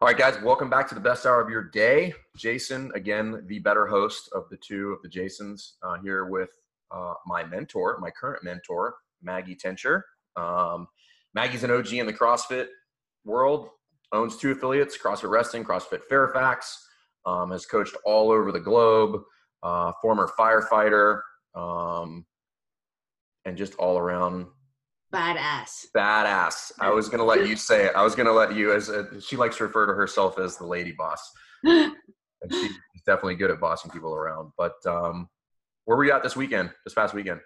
All right, guys, welcome back to the best hour of your day. Jason, again, the better host of the two of the Jasons, uh, here with uh, my mentor, my current mentor, Maggie Tencher. Um, Maggie's an OG in the CrossFit world, owns two affiliates CrossFit Reston, CrossFit Fairfax, um, has coached all over the globe, uh, former firefighter, um, and just all around Badass. badass. I was gonna let you say it. I was gonna let you as a, she likes to refer to herself as the lady boss, and she's definitely good at bossing people around. But um, where were you at this weekend? This past weekend?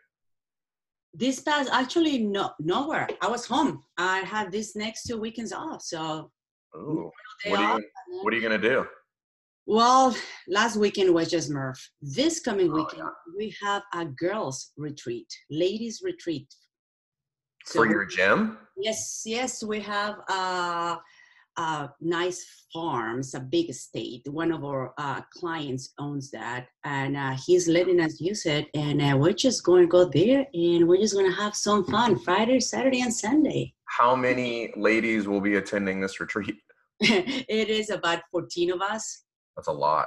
this past actually no nowhere. I was home. I had these next two weekends off. So Ooh, what are you what are you gonna do? well, last weekend was just Murph. This coming Oh, weekend we have a girls retreat, ladies retreat. For your gym? yes, yes, we have uh, uh, nice farms, a big estate. One of our uh, clients owns that, and uh, he's letting us use it. And uh, we're just going to go there, and we're just going to have some fun Friday, Saturday, and Sunday. How many ladies will be attending this retreat? it is about 14 of us. That's a lot.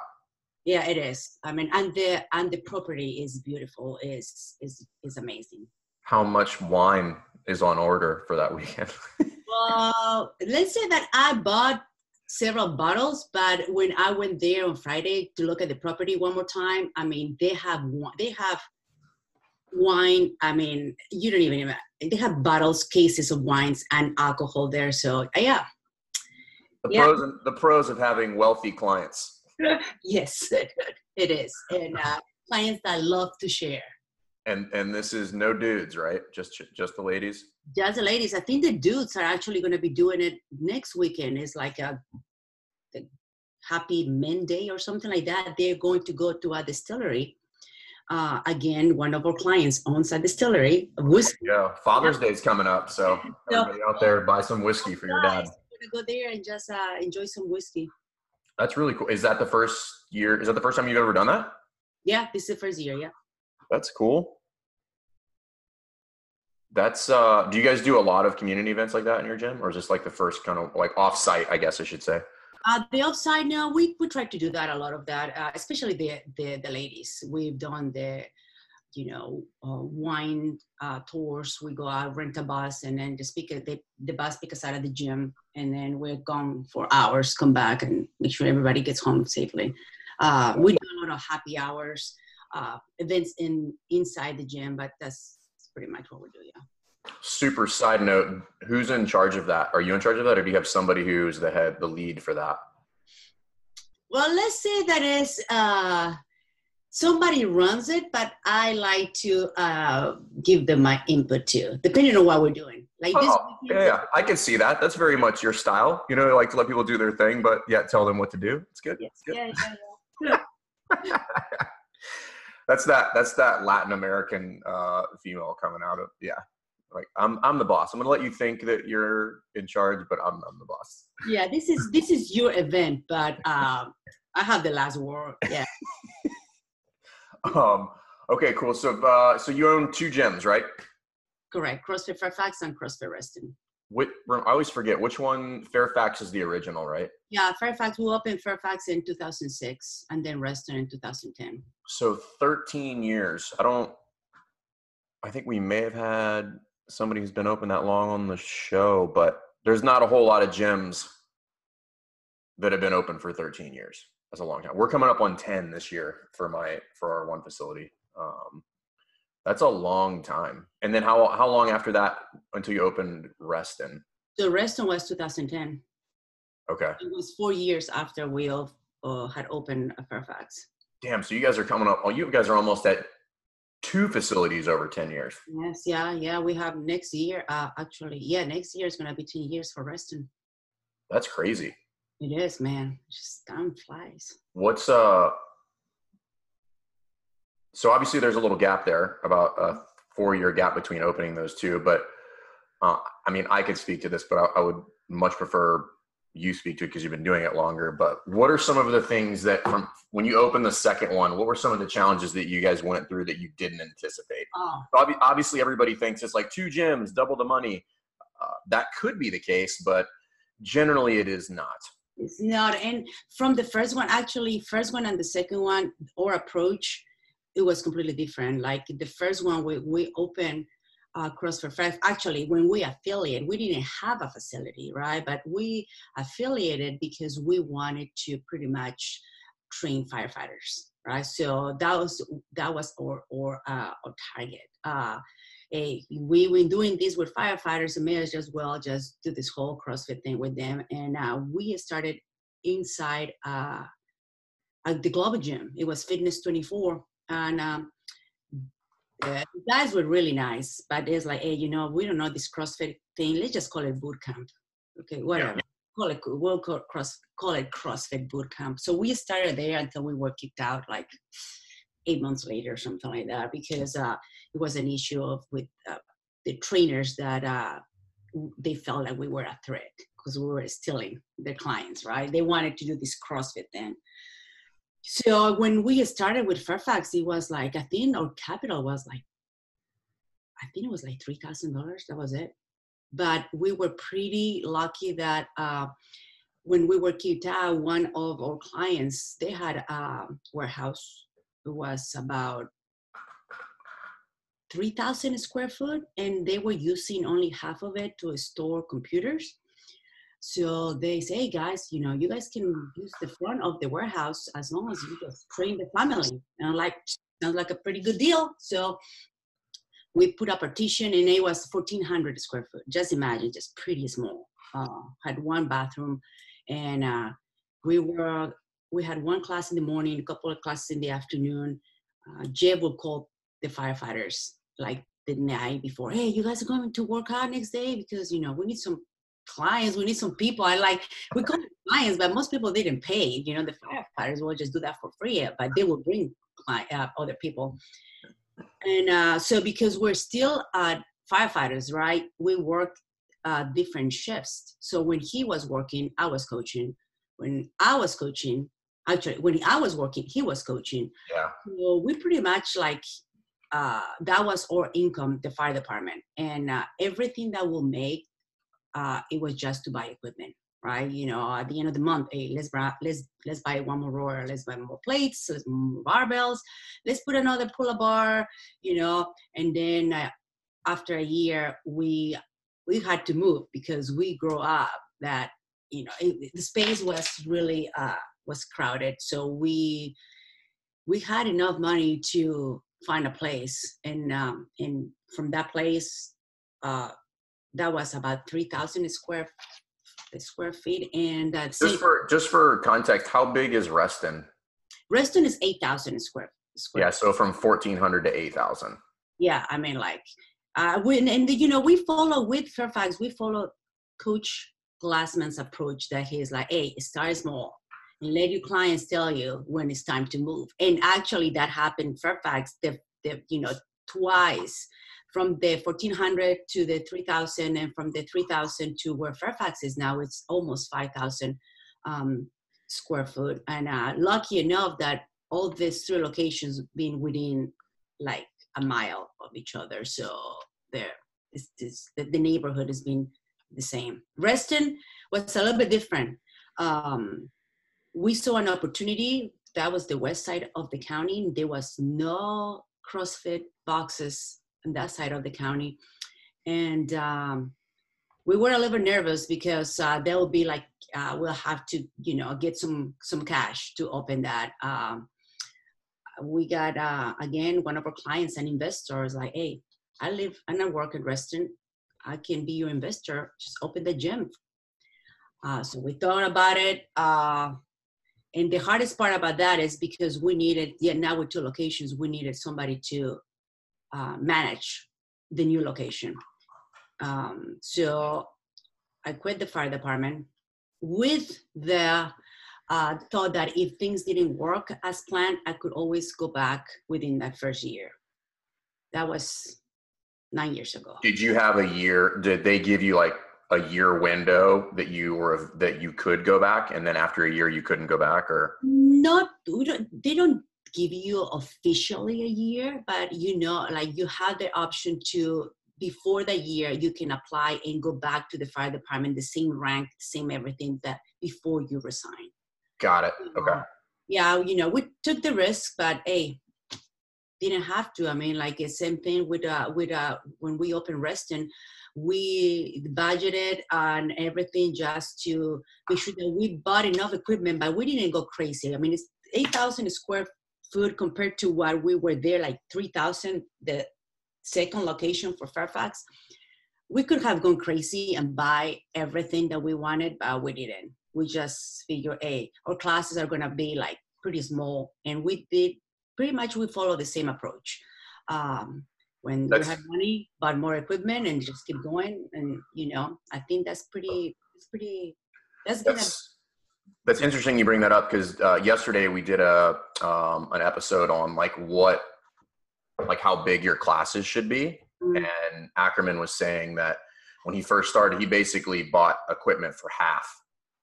Yeah, it is. I mean, and the and the property is beautiful. is is is amazing. How much wine is on order for that weekend? Well, let's say that I bought several bottles, but when I went there on Friday to look at the property one more time, I mean, they have they have wine. I mean, you don't even even they have bottles, cases of wines and alcohol there. So yeah, The Yeah. pros and the pros of having wealthy clients. yes, it is, and uh, clients that love to share. And and this is no dudes, right? Just just the ladies. Just the ladies. I think the dudes are actually going to be doing it next weekend. It's like a the Happy Men Day or something like that. They're going to go to a distillery. Uh, again, one of our clients owns a distillery. Whiskey. Yeah, Father's Day is coming up, so everybody out there buy some whiskey for your dad. Guys, we're gonna go there and just uh, enjoy some whiskey. That's really cool. Is that the first year? Is that the first time you've ever done that? Yeah, this is the first year. Yeah. That's cool. That's uh do you guys do a lot of community events like that in your gym or is this like the first kind of like off-site, I guess I should say? Uh, the offside now, we, we try to do that a lot of that, uh, especially the, the the ladies. We've done the, you know, uh, wine uh, tours. We go out, rent a bus, and then the speaker, the, the bus pick us out of the gym, and then we're gone for hours. Come back and make sure everybody gets home safely. Uh, we do a lot of happy hours, uh, events in inside the gym, but that's pretty much what we do. Yeah. Super side note, who's in charge of that? Are you in charge of that or do you have somebody who's the head, the lead for that? Well, let's say that is uh, somebody runs it, but I like to uh, give them my input too, depending on what we're doing. Like this, Oh, yeah, yeah, I can see that. That's very much your style. You know, like to let people do their thing, but yet tell them what to do. It's good. Yes, It's good. yeah, yeah, yeah. that's that that's that Latin American uh, female coming out of yeah. Like I'm I'm the boss. I'm gonna let you think that you're in charge, but I'm I'm the boss. Yeah, this is this is your event, but um, I have the last word. Yeah, Um, okay, cool. So uh, so you own two gyms, right? correct. CrossFit Fairfax and CrossFit Reston. Which, I always forget which one. Fairfax is the original, right? Yeah, Fairfax. We opened Fairfax in 2006, and then Reston in 2010. So 13 years. I don't. I think we may have had somebody who's been open that long on the show, but there's not a whole lot of gyms that have been open for 13 years. That's a long time. We're coming up on 10 this year for my for our one facility. Um, that's a long time. And then how how long after that until you opened Reston? So Reston was 2010. Okay. It was four years after we uh, had opened Fairfax. Damn. So you guys are coming up. Oh, you guys are almost at two facilities over 10 years. Yes, yeah, yeah. We have next year. Uh, actually, yeah, next year is gonna be two years for Reston. That's crazy. It is, man. Just time flies. What's uh? So obviously there's a little gap there, about a four-year gap between opening those two. But uh, I mean, I could speak to this, but I, I would much prefer you speak to it because you've been doing it longer. But what are some of the things that from when you opened the second one? What were some of the challenges that you guys went through that you didn't anticipate? Oh, Obvi- Obviously, everybody thinks it's like two gyms, double the money. Uh, that could be the case, but generally it is not. It's not. And from the first one, actually, first one and the second one, our approach, it was completely different. Like the first one, we, we opened uh, CrossFit Five. Actually, when we affiliated, we didn't have a facility, right? But we affiliated because we wanted to pretty much train firefighters, right? So that was that was our our, uh, our target. Uh, we were doing this with firefighters and may as well just do this whole CrossFit thing with them. And uh, we started inside uh, at the Global Gym. It was Fitness 24. And um, the guys were really nice, but it's like, hey, you know, we don't know this CrossFit thing. Let's just call it boot camp. Okay, whatever. Yeah. Call it, we'll call, cross, call it CrossFit boot camp. So we started there until we were kicked out like eight months later, or something like that, because uh, it was an issue of with uh, the trainers that uh, they felt like we were a threat because we were stealing their clients, right? They wanted to do this CrossFit thing. So when we started with Fairfax, it was like I think our capital was like I think it was like three thousand dollars. That was it. But we were pretty lucky that uh, when we were kicked out, one of our clients they had a warehouse. It was about 3,000 square foot and they were using only half of it to store computers. So they say, hey guys, you know, you guys can use the front of the warehouse as long as you just train the family. And I'm like, sounds like a pretty good deal. So we put a partition and it was 1,400 square foot. Just imagine, just pretty small. Uh, had one bathroom and uh, we were, we had one class in the morning, a couple of classes in the afternoon. Uh, Jeff would call the firefighters like the night before hey you guys are going to work out next day because you know we need some clients we need some people. I like we call them clients but most people didn't pay. You know the firefighters will just do that for free but they will bring client, uh, other people. And uh, so because we're still uh, firefighters right we work uh, different shifts. So when he was working i was coaching. When i was coaching actually when I was working, he was coaching. Yeah. So we pretty much like uh, that was our income, the fire department, and uh, everything that we'll make, uh, it was just to buy equipment, right? You know, at the end of the month, hey, let's buy, let's let's buy one more rower, let's buy more plates, let's more barbells, let's put another pull-up bar, you know, and then uh, after a year, we we had to move because we grow up that you know it, the space was really uh, was crowded, so we we had enough money to find a place and um, and from that place uh, that was about 3000 square square feet and that's just for just for context how big is reston? Reston is 8000 square square yeah so from 1400 to 8000 yeah i mean like uh when and you know we follow with fairfax we follow coach glassman's approach that he's like hey start small and let your clients tell you when it's time to move. And actually, that happened Fairfax, the, the you know, twice from the 1400 to the 3000 and from the 3000 to where Fairfax is now, it's almost 5000 um, square foot. And uh, lucky enough that all these three locations being within like a mile of each other. So there, it's, it's, the, the neighborhood has been the same. Reston was a little bit different. Um, we saw an opportunity. That was the west side of the county. There was no CrossFit boxes that side of the county. And um, we were a little nervous because uh, there will be like, uh, we'll have to, you know, get some some cash to open that. Um, we got, uh, again, one of our clients, and investors like, hey, I live and I work at Reston. I can be your investor. Just open the gym. Uh, so we thought about it. Uh, and the hardest part about that is because we needed yeah now with two locations we needed somebody to uh, manage the new location. Um, so i quit the fire department with the uh, thought that if things didn't work as planned i could always go back within that first year. That was nine years ago. Did you have a year did they give you like a year window that you were that you could go back and then after a year you couldn't go back or? Not they don't give you officially a year but you know like you have the option to before the year you can apply and go back to the fire department the same rank same everything that before you resign. Got it. Okay. yeah you know we took the risk but hey didn't have to. I mean like the same thing with uh with uh when we opened reston we budgeted and everything just to make sure that we bought enough equipment but we didn't go crazy. I mean it's 8000 square foot compared to what we were there like 3000 the second location for Fairfax, we could have gone crazy and buy everything that we wanted, but we didn't. We just figured, hey, our classes are gonna be like pretty small, and we did pretty much we follow the same approach. Um, when that's, we had money, bought more equipment, and just keep going. And you know, I think that's pretty. It's pretty. That's, that's That's interesting you bring that up because uh, yesterday we did a um, an episode on like what like how big your classes should be. Mm-hmm. And Ackerman was saying that when he first started, he basically bought equipment for half.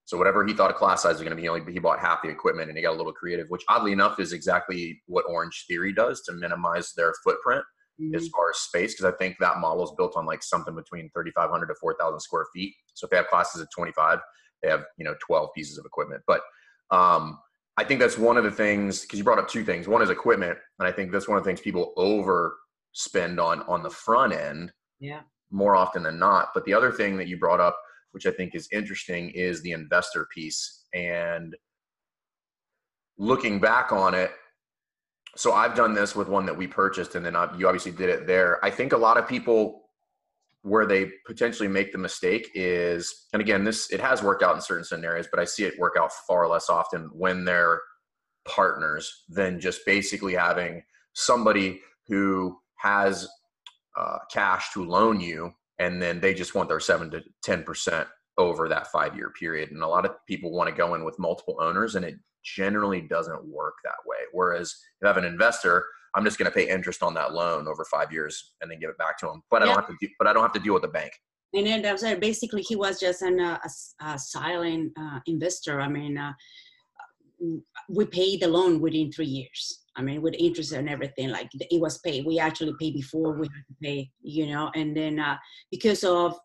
So whatever he thought a class size was going to be, only he bought half the equipment, and he got a little creative. Which oddly enough is exactly what Orange Theory does to minimize their footprint mm-hmm. as far as space. Because I think that model is built on like something between 3,500 to 4,000 square feet. So if they have classes at 25, they have you know 12 pieces of equipment. But um, I think that's one of the things because you brought up two things. One is equipment, and I think that's one of the things people overspend on on the front end. Yeah. More often than not. But the other thing that you brought up, which I think is interesting, is the investor piece. And looking back on it, so I've done this with one that we purchased, and then you obviously did it there. I think a lot of people where they potentially make the mistake is and again this it has worked out in certain scenarios but i see it work out far less often when they're partners than just basically having somebody who has uh, cash to loan you and then they just want their 7 to 10% over that five year period and a lot of people want to go in with multiple owners and it generally doesn't work that way whereas if I have an investor I'm just going to pay interest on that loan over five years and then give it back to him. But I don't have to. Do, but I don't have to deal with the bank. And then that was it. Basically, he was just an, uh, a, a silent uh, investor. I mean, uh, we paid the loan within three years. I mean, with interest and everything, like it was paid. We actually paid before we had to pay, you know. And then uh, because of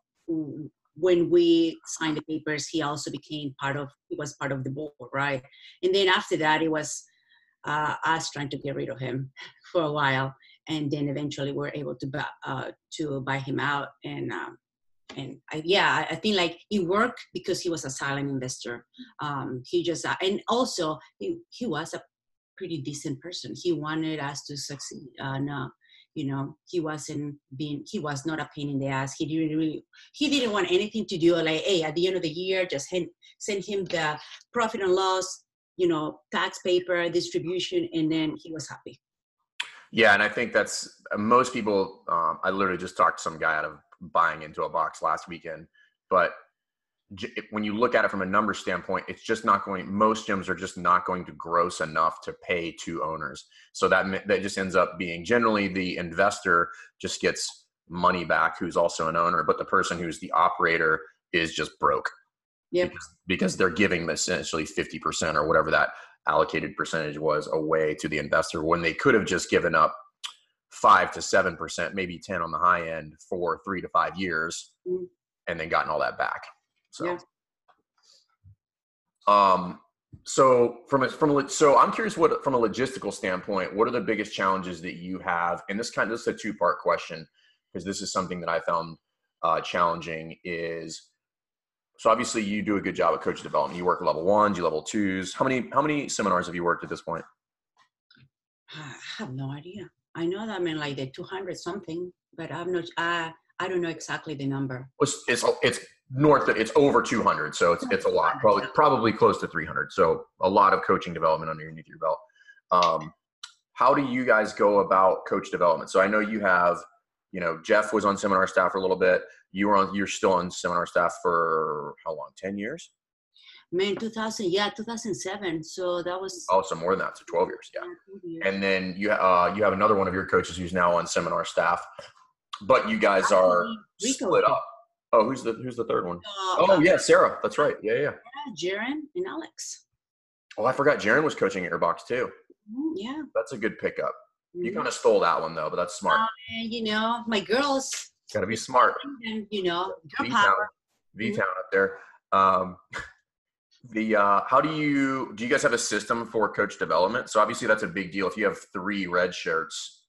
when we signed the papers, he also became part of. He was part of the board, right? And then after that, it was uh, us trying to get rid of him for a while, and then eventually we're able to buy, uh, to buy him out. And um, and I, yeah, I think like it worked because he was a silent investor. Um, he just uh, and also he he was a pretty decent person. He wanted us to succeed. Uh, no, you know, he wasn't being he was not a pain in the ass. He didn't really he didn't want anything to do like hey at the end of the year just send send him the profit and loss you know, tax paper, distribution, and then he was happy. Yeah, and I think that's most people. Um, I literally just talked to some guy out of buying into a box last weekend, but when you look at it from a number standpoint, it's just not going. Most gyms are just not going to gross enough to pay two owners. So that that just ends up being generally the investor just gets money back, who's also an owner, but the person who's the operator is just broke. Yep. Because, because they're giving essentially 50% or whatever that allocated percentage was away to the investor when they could have just given up five to seven percent, maybe 10 on the high end for three to five years mm-hmm. and then gotten all that back. So, yeah. um, so from a, from a, so I'm curious what from a logistical standpoint, what are the biggest challenges that you have? And this kind of this is a two part question because this is something that I found uh, challenging is so obviously you do a good job at coach development. You work level ones, you level twos. How many how many seminars have you worked at this point? I have no idea. I know that I'm in like the 200 something, but I'm not. I I don't know exactly the number. It's it's, it's north. Of, it's over 200, so it's it's a lot. Probably probably close to 300. So a lot of coaching development underneath your belt. Um, how do you guys go about coach development? So I know you have you know, Jeff was on seminar staff for a little bit. You were on, you're still on seminar staff for how long? 10 years? Man, 2000, yeah, 2007. So that was. Oh, so more than that. So 12 years. Yeah. And then you, uh, you have another one of your coaches who's now on seminar staff, but you guys are split up. Oh, who's the, who's the third one? Uh, oh yeah, Sarah. That's right. Yeah. Yeah. Yeah. Jaron and Alex. Oh, I forgot Jaron was coaching at your box too. Mm, yeah. That's a good pickup. You kind of stole that one though, but that's smart. Uh, you know, my girls, Got to be smart. And, you know, your V-town, power. V-town up there. Um, the uh, how do you do? You guys have a system for coach development? So obviously that's a big deal. If you have three red shirts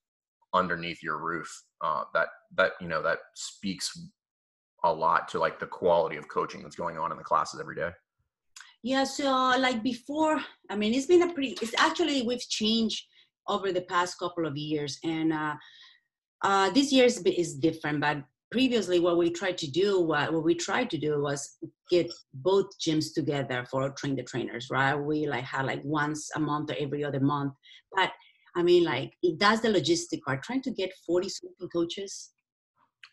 underneath your roof, uh, that that you know that speaks a lot to like the quality of coaching that's going on in the classes every day. Yeah, so like before, I mean, it's been a pretty. It's actually we've changed over the past couple of years, and uh, uh, this year is, is different. But previously, what we tried to do, what, what we tried to do was get both gyms together for train the trainers, right? We like had like once a month or every other month, but I mean, like that's the logistic part. Trying to get forty something coaches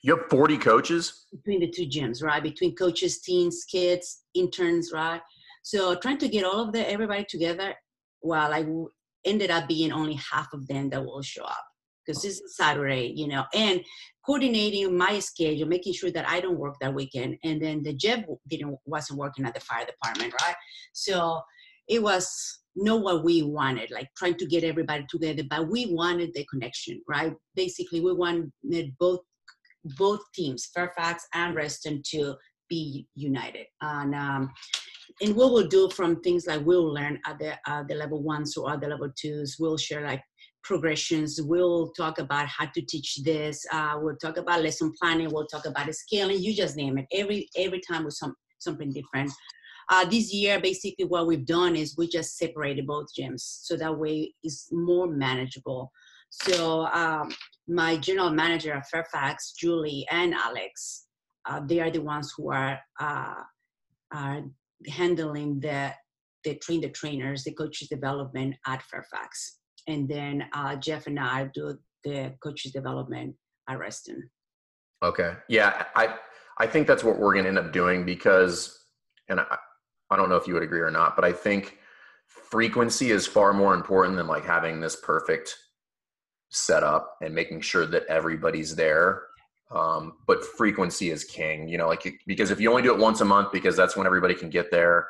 You have 40 coaches? between the two gyms, right? Between coaches, teens, kids, interns, right? So trying to get all of the everybody together, well, I w- ended up being only half of them that will show up because this is Saturday, you know, and coordinating my schedule, making sure that I don't work that weekend, and then the Jeff didn't wasn't working at the fire department, right? So it was not what we wanted, like trying to get everybody together, but we wanted the connection, right? Basically, we wanted both both teams, Fairfax and Reston, to be united. And um, and what we'll do from things like we'll learn at the uh, the level ones or at the level twos, we'll share like progressions. We'll talk about how to teach this. Uh, we'll talk about lesson planning. We'll talk about scaling. You just name it. Every every time with some something different. Uh, this year, basically, what we've done is we just separated both gyms so that way it's more manageable. So um, my general manager at Fairfax, Julie and Alex, uh, they are the ones who are uh, are handling the the train the trainers, the coaches development at Fairfax, and then uh, Jeff and I do the coaches development at Reston. Okay. Yeah, I I think that's what we're going to end up doing because and I I don't know if you would agree or not, but I think frequency is far more important than like having this perfect setup and making sure that everybody's there. Um, but frequency is king, you know, like because if you only do it once a month because that's when everybody can get there.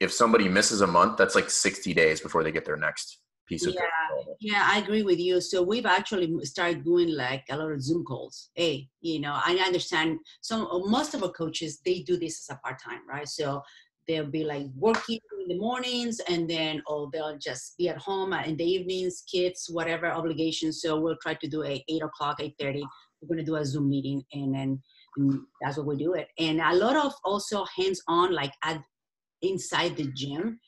If somebody misses a month, that's like 60 days before they get their next piece of Yeah. development. Yeah, I agree with you. So we've actually started doing like a lot of Zoom calls. Hey, you know, I understand some most of our coaches they do this as a part time, right? So they'll be like working in the mornings and then oh they'll just be at home in the evenings, kids, whatever obligations. So we'll try to do a eight o'clock, eight thirty. We're gonna do a Zoom meeting and then and that's what we do it. And a lot of also hands on like at inside the gym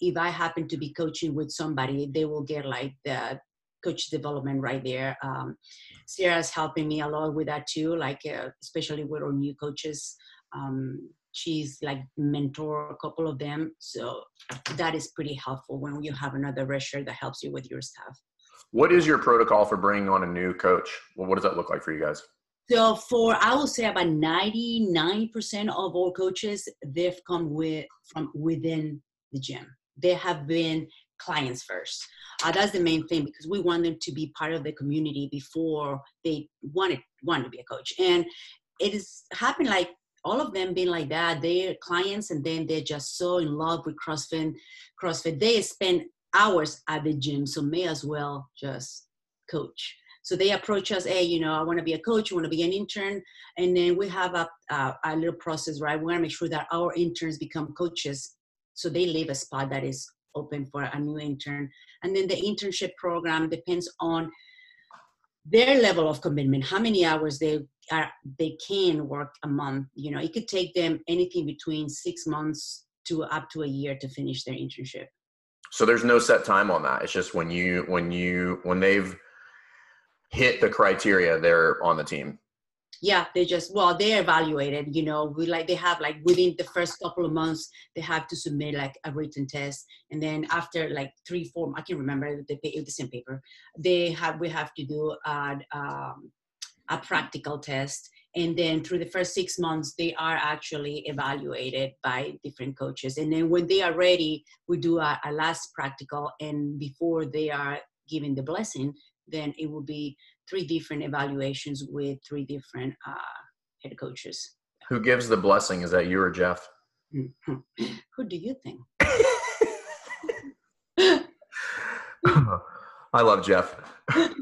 if I happen to be coaching with somebody, they will get like the coach development right there. Um, Sarah's helping me a lot with that too, like uh, especially with our new coaches. Um, she's like mentor a couple of them, so that is pretty helpful when you have another resher that helps you with your staff. What is your protocol for bringing on a new coach? Well, what does that look like for you guys? So for I will say about ninety nine percent of all coaches, they've come with from within the gym. They have been clients first. Uh, that's the main thing because we want them to be part of the community before they wanted want to be a coach. And it has happened like all of them being like that. They're clients and then they're just so in love with CrossFit. CrossFit. They spend hours at the gym, so may as well just coach. So they approach us, hey, you know, I want to be a coach, I want to be an intern, and then we have a, a, a little process, right? We want to make sure that our interns become coaches, so they leave a spot that is open for a new intern, and then the internship program depends on their level of commitment, how many hours they are they can work a month. You know, it could take them anything between six months to up to a year to finish their internship. So there's no set time on that. It's just when you when you when they've hit the criteria, they're on the team. Yeah they just well they're evaluated you know we like they have like within the first couple of months they have to submit like a written test. And then after like three four i can't remember the, the same paper. They have we have to do a, um, a practical test. And then through the first six months they are actually evaluated by different coaches. And then when they are ready we do a, a last practical. And before they are given the blessing then it will be three different evaluations with three different uh, head coaches. Who gives the blessing? Is that you or Jeff? Who do you think? I love Jeff.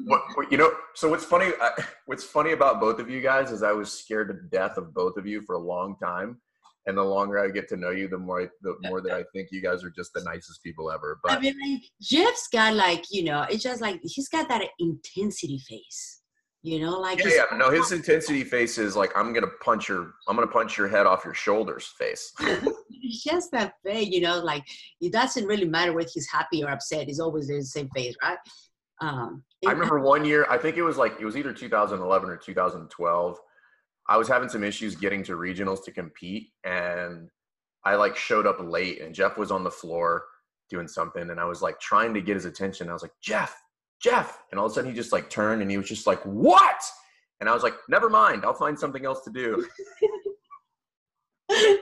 what, what, you know, so what's funny? I, what's funny about both of you guys is I was scared to death of both of you for a long time, and the longer I get to know you, the more I, the more that I think you guys are just the nicest people ever. But I mean, like, Jeff's got like you know, it's just like he's got that intensity face. You know, like yeah, yeah. No, his intensity face is like I'm gonna punch your I'm gonna punch your head off your shoulders face. it's just that face, you know, like it doesn't really matter whether he's happy or upset. He's always the same face, right? Um, I remember one year, I think it was like it was either 2011 or 2012. I was having some issues getting to regionals to compete, and I like showed up late, and Jeff was on the floor doing something, and I was like trying to get his attention. I was like, Jeff, Jeff. And all of a sudden he just like turned and he was just like, what? And I was like, never mind. I'll find something else to do.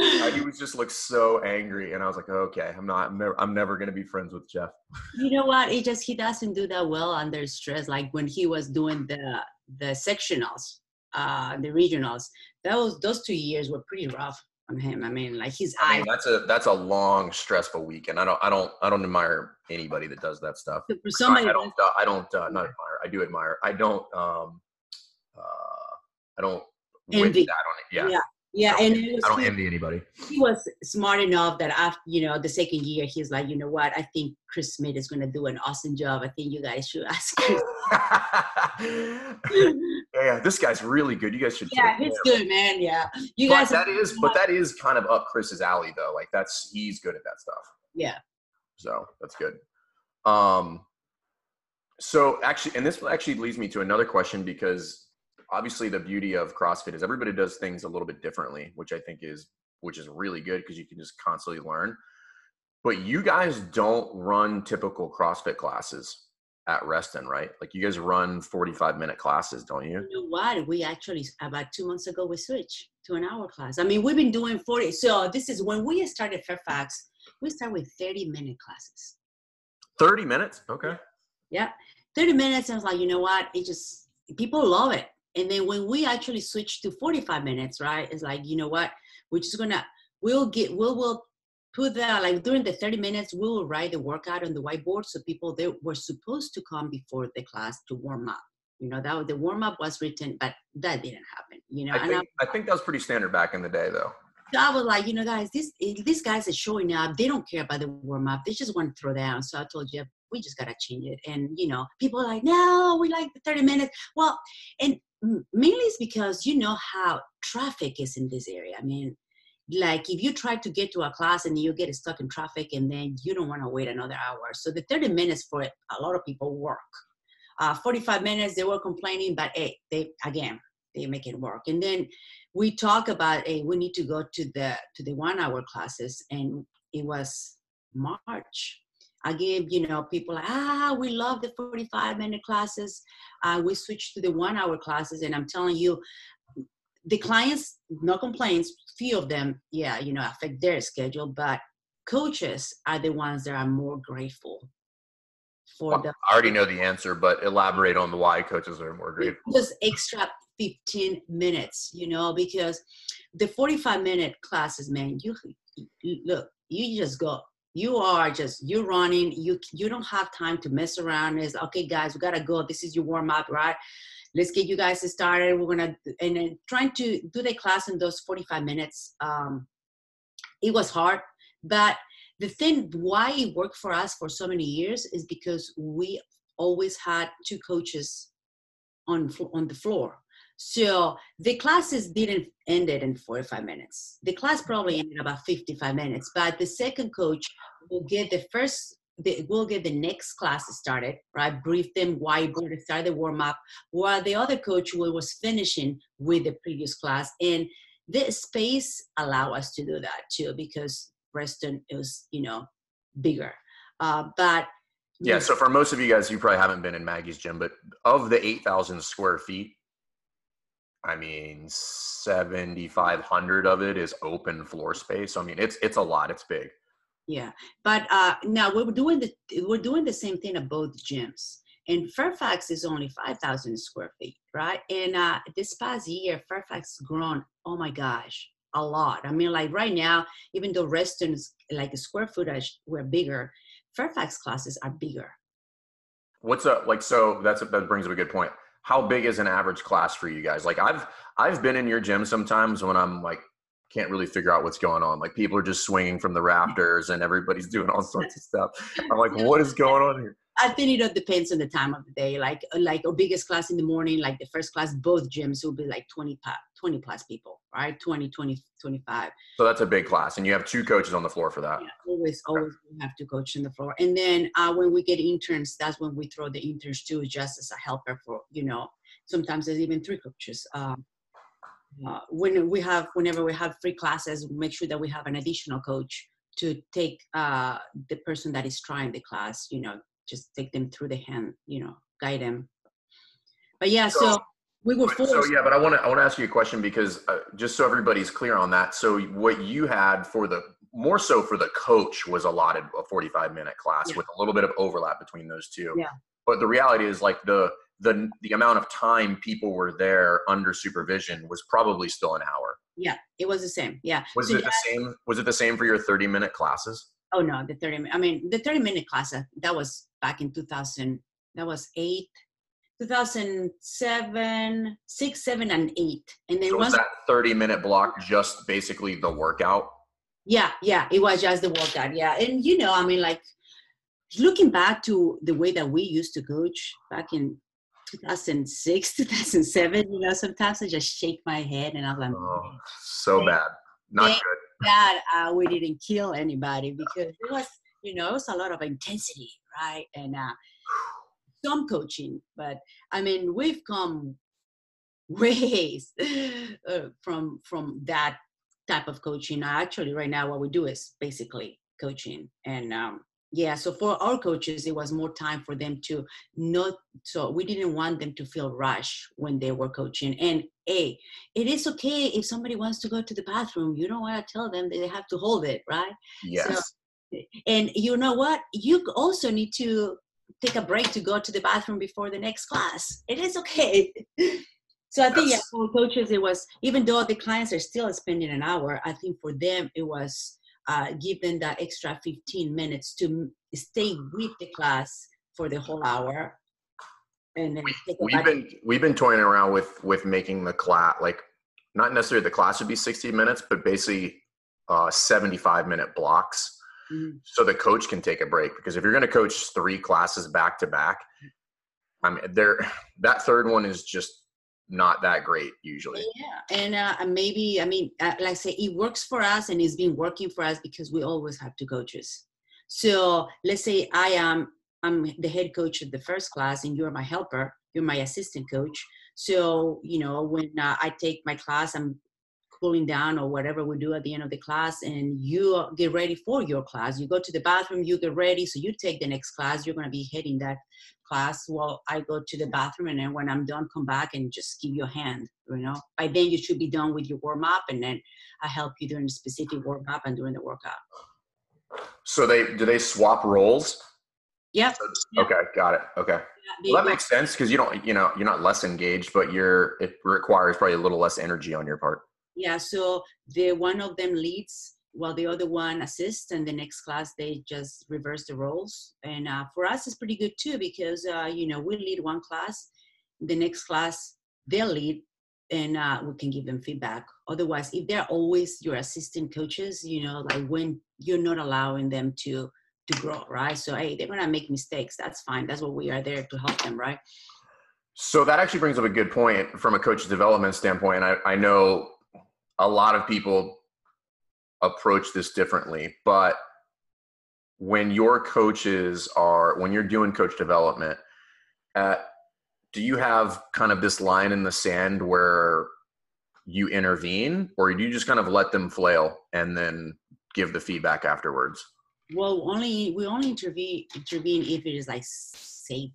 Uh, he was just looked so angry and i was like okay i'm not i'm never, I'm never going to be friends with jeff you know what it just he doesn't do that well under stress like when he was doing the the sectionals uh the regionals that was those two years were pretty rough on him. I mean, like his I mean, that's a that's a long, stressful weekend. I don't I don't I don't admire anybody that does that stuff. For somebody, I, I don't uh, I don't uh, not admire. I do admire. I don't um uh I don't envy. Yeah. yeah. Yeah, and I don't envy anybody. He was smart enough that after you know the second year, he's like, you know what? I think Chris Smith is going to do an awesome job. I think you guys should ask him. yeah, this guy's really good. You guys should. Yeah, he's good, man. Yeah, you but guys. That is, but that is kind of up Chris's alley, though. Like that's he's good at that stuff. Yeah. So that's good. Um. So actually, and this actually leads me to another question because obviously the beauty of CrossFit is everybody does things a little bit differently, which I think is which is really good because you can just constantly learn. But you guys don't run typical CrossFit classes at Reston, right? Like you guys run 45 minute classes, don't you? You know what? We actually about two months ago we switched to an hour class. I mean, we've been doing 40. So this is when we started Fairfax, we start with 30 minute classes. 30 minutes? Okay. Yeah. 30 minutes. I was like, you know what? It just people love it. And then when we actually switched to 45 minutes, right? It's like, you know what? We're just gonna we'll get we'll we'll put that like during the 30 minutes we will write the workout on the whiteboard so people they were supposed to come before the class to warm up you know that the warm up was written but that didn't happen you know I think, I, I think that was pretty standard back in the day though so I was like, you know, guys, this eh, these guys are showing up. They don't care about the warm up. They just want to throw down. So I told Jeff, we just gotta change it. And you know, people are like, no, we like the 30 minutes. Well, and mainly it's because you know how traffic is in this area. I mean, like if you try to get to a class and you get stuck in traffic and then you don't want to wait another hour so the 30 minutes for a lot of people work. Uh, 45 minutes they were complaining but hey they again they make it work. And then we talk about hey we need to go to the to the one hour classes and it was march I gave, you know, people ah, we love the 45 minute classes. Uh, we switch to the one hour classes. And I'm telling you, the clients, no complaints, few of them, yeah, you know, affect their schedule, but coaches are the ones that are more grateful for well, the. I already know the answer, but elaborate on the why coaches are more grateful. Just extra 15 minutes, you know, because the 45 minute classes, man, you, you look, you just go you are just you're running you you don't have time to mess around it's okay guys we gotta go this is your warm up right let's get you guys started. We're gonna and then trying to do the class in those 45 minutes. Um, it was hard, but the thing why it worked for us for so many years is because we always had two coaches on on the floor. So the classes didn't end it in 45 minutes. The class probably ended about 55 minutes, but the second coach will get the first they will get the next class started, right? Brief them why to start the warm up, while the other coach was finishing with the previous class. And the space allow us to do that too, because Reston is, you know, bigger. Uh, but yeah, so for most of you guys, you probably haven't been in Maggie's gym, but of the 8,000 square feet, I mean, 7,500 of it is open floor space. So, I mean, it's it's a lot. It's big. Yeah, but uh, now we're doing the we're doing the same thing at both gyms. And Fairfax is only 5,000 square feet, right? And uh, this past year, Fairfax grown, oh my gosh, a lot. I mean, like right now, even though Reston's like square footage were bigger, Fairfax classes are bigger. what's up like so that's a, that brings up a good point how big is an average class for you guys? Like i've i've been in your gym sometimes when i'm like can't really figure out what's going on. Like people are just swinging from the rafters and everybody's doing all sorts of stuff. I'm like what is going on here I think it all depends on the time of the day. Like like our biggest class in the morning, like the first class, both gyms will be like 20, 20 plus people, right? 20, 20, 25. So that's a big class. And you have two coaches on the floor for that. Yeah, always, always we have two coaches on the floor. And then uh, when we get interns, that's when we throw the interns too, just as a helper for, you know, sometimes there's even three coaches. Um, uh, when we have, whenever we have free classes, we make sure that we have an additional coach to take uh, the person that is trying the class, you know, just take them through the hand, you know, guide them. But yeah, so, so we were forced. So yeah, but I want to I want to ask you a question because uh, just so everybody's clear on that. So what you had for the more so for the coach was allotted a 45 minute class yeah. with a little bit of overlap between those two. Yeah. But the reality is like the the the amount of time people were there under supervision was probably still an hour. Yeah, it was the same. Yeah. Was so it the had, same? Was it the same for your 30 minute classes? Oh no, the 30 I mean the 30 minute class uh, that was back in 2000 that was 8 2007 6 7 and 8 and then so was that 30 minute block just basically the workout? Yeah yeah it was just the workout yeah. And you know i mean like looking back to the way that we used to coach back in 2006 2007 you know sometimes i just shake my head and i'm like oh, so bad. Not good that uh, we didn't kill anybody because it was, you know, it was a lot of intensity, right? And uh, some coaching, but I mean, we've come ways uh, from from that type of coaching. Actually, right now, what we do is basically coaching, and um, yeah so for our coaches it was more time for them to not so we didn't want them to feel rush when they were coaching. And a it is okay if somebody wants to go to the bathroom. You don't want to tell them they have to hold it right? Yes. so, and you know what? You also need to take a break to go to the bathroom before the next class. It is okay. So i think yeah for coaches it was even though the clients are still spending an hour i think for them it was uh, give them that extra 15 minutes to stay with the class for the whole hour. And then we, have been we've been toying around with with making the class like not necessarily the class would be 60 minutes but basically uh, 75 minute blocks. Mm-hmm. so the coach can take a break because if you're going to coach three classes back to back i mean there that third one is just not that great usually. Yeah, and uh, maybe I mean, uh, like I say, it works for us, and it's been working for us because we always have two coaches. So let's say I am I'm the head coach of the first class, and you're my helper. You're my assistant coach. So you know when uh, I take my class, I'm cooling down or whatever we do at the end of the class and you get ready for your class you go to the bathroom you get ready so you take the next class you're going to be heading that class well i go to the bathroom and then when i'm done come back and just give you a hand you know by then you should be done with your warm up and then i help you during the specific warm up and during the workout so they do they swap roles yeah. Okay, got it. Okay. Yeah, well, that makes sense because you don't, you know, you're not less engaged, but you're it requires probably a little less energy on your part. Yeah. So the one of them leads while the other one assists and the next class they just reverse the roles. And uh, for us it's pretty good too because uh, you know we lead one class the next class they'll lead and uh, we can give them feedback. Otherwise if they're always your assistant coaches you know like when you're not allowing them to to grow right? So hey they're gonna make mistakes. That's fine. That's what we are there to help them right? So that actually brings up a good point from a coach development standpoint. I, I know a lot of people approach this differently, but when your coaches are when you're doing coach development, uh, do you have kind of this line in the sand where you intervene, or do you just kind of let them flail and then give the feedback afterwards? Well, only we only intervene intervene if it is like safety,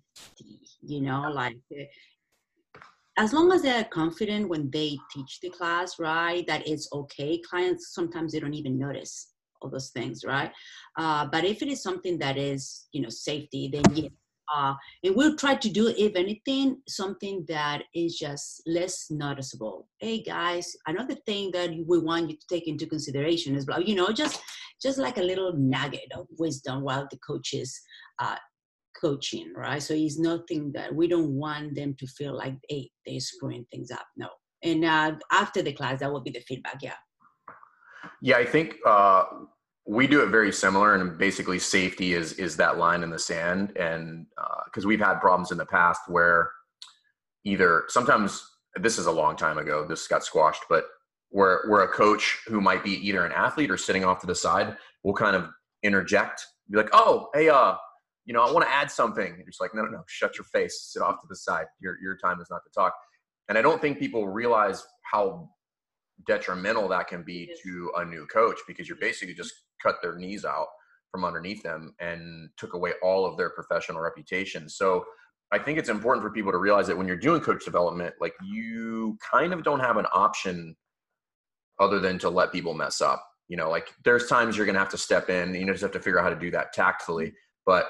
you know, like as long as they're confident when they teach the class, right, that it's okay. Clients sometimes they don't even notice all those things, right? Uh, but if it is something that is, you know, safety, then yeah. Uh, and we'll try to do, if anything, something that is just less noticeable. Hey guys, another thing that we want you to take into consideration is, you know, just just like a little nugget of wisdom while the coaches uh, coaching, right? So it's nothing that we don't want them to feel like hey, they're screwing things up. No. And uh, after the class, that will be the feedback. Yeah. Yeah, I think uh, we do it very similar, and basically safety is is that line in the sand, and because uh, we've had problems in the past where either sometimes this is a long time ago, this got squashed, but where where a coach who might be either an athlete or sitting off to the side will kind of interject, be like, "Oh, hey, uh, you know, I want to add something." And you're like, "No, no, no, shut your face, sit off to the side. Your your time is not to talk." And I don't think people realize how detrimental that can be to a new coach because you're basically just cut their knees out from underneath them and took away all of their professional reputation. So I think it's important for people to realize that when you're doing coach development, like you kind of don't have an option other than to let people mess up. You know, like there's times you're gonna have to step in, you just have to figure out how to do that tactfully. But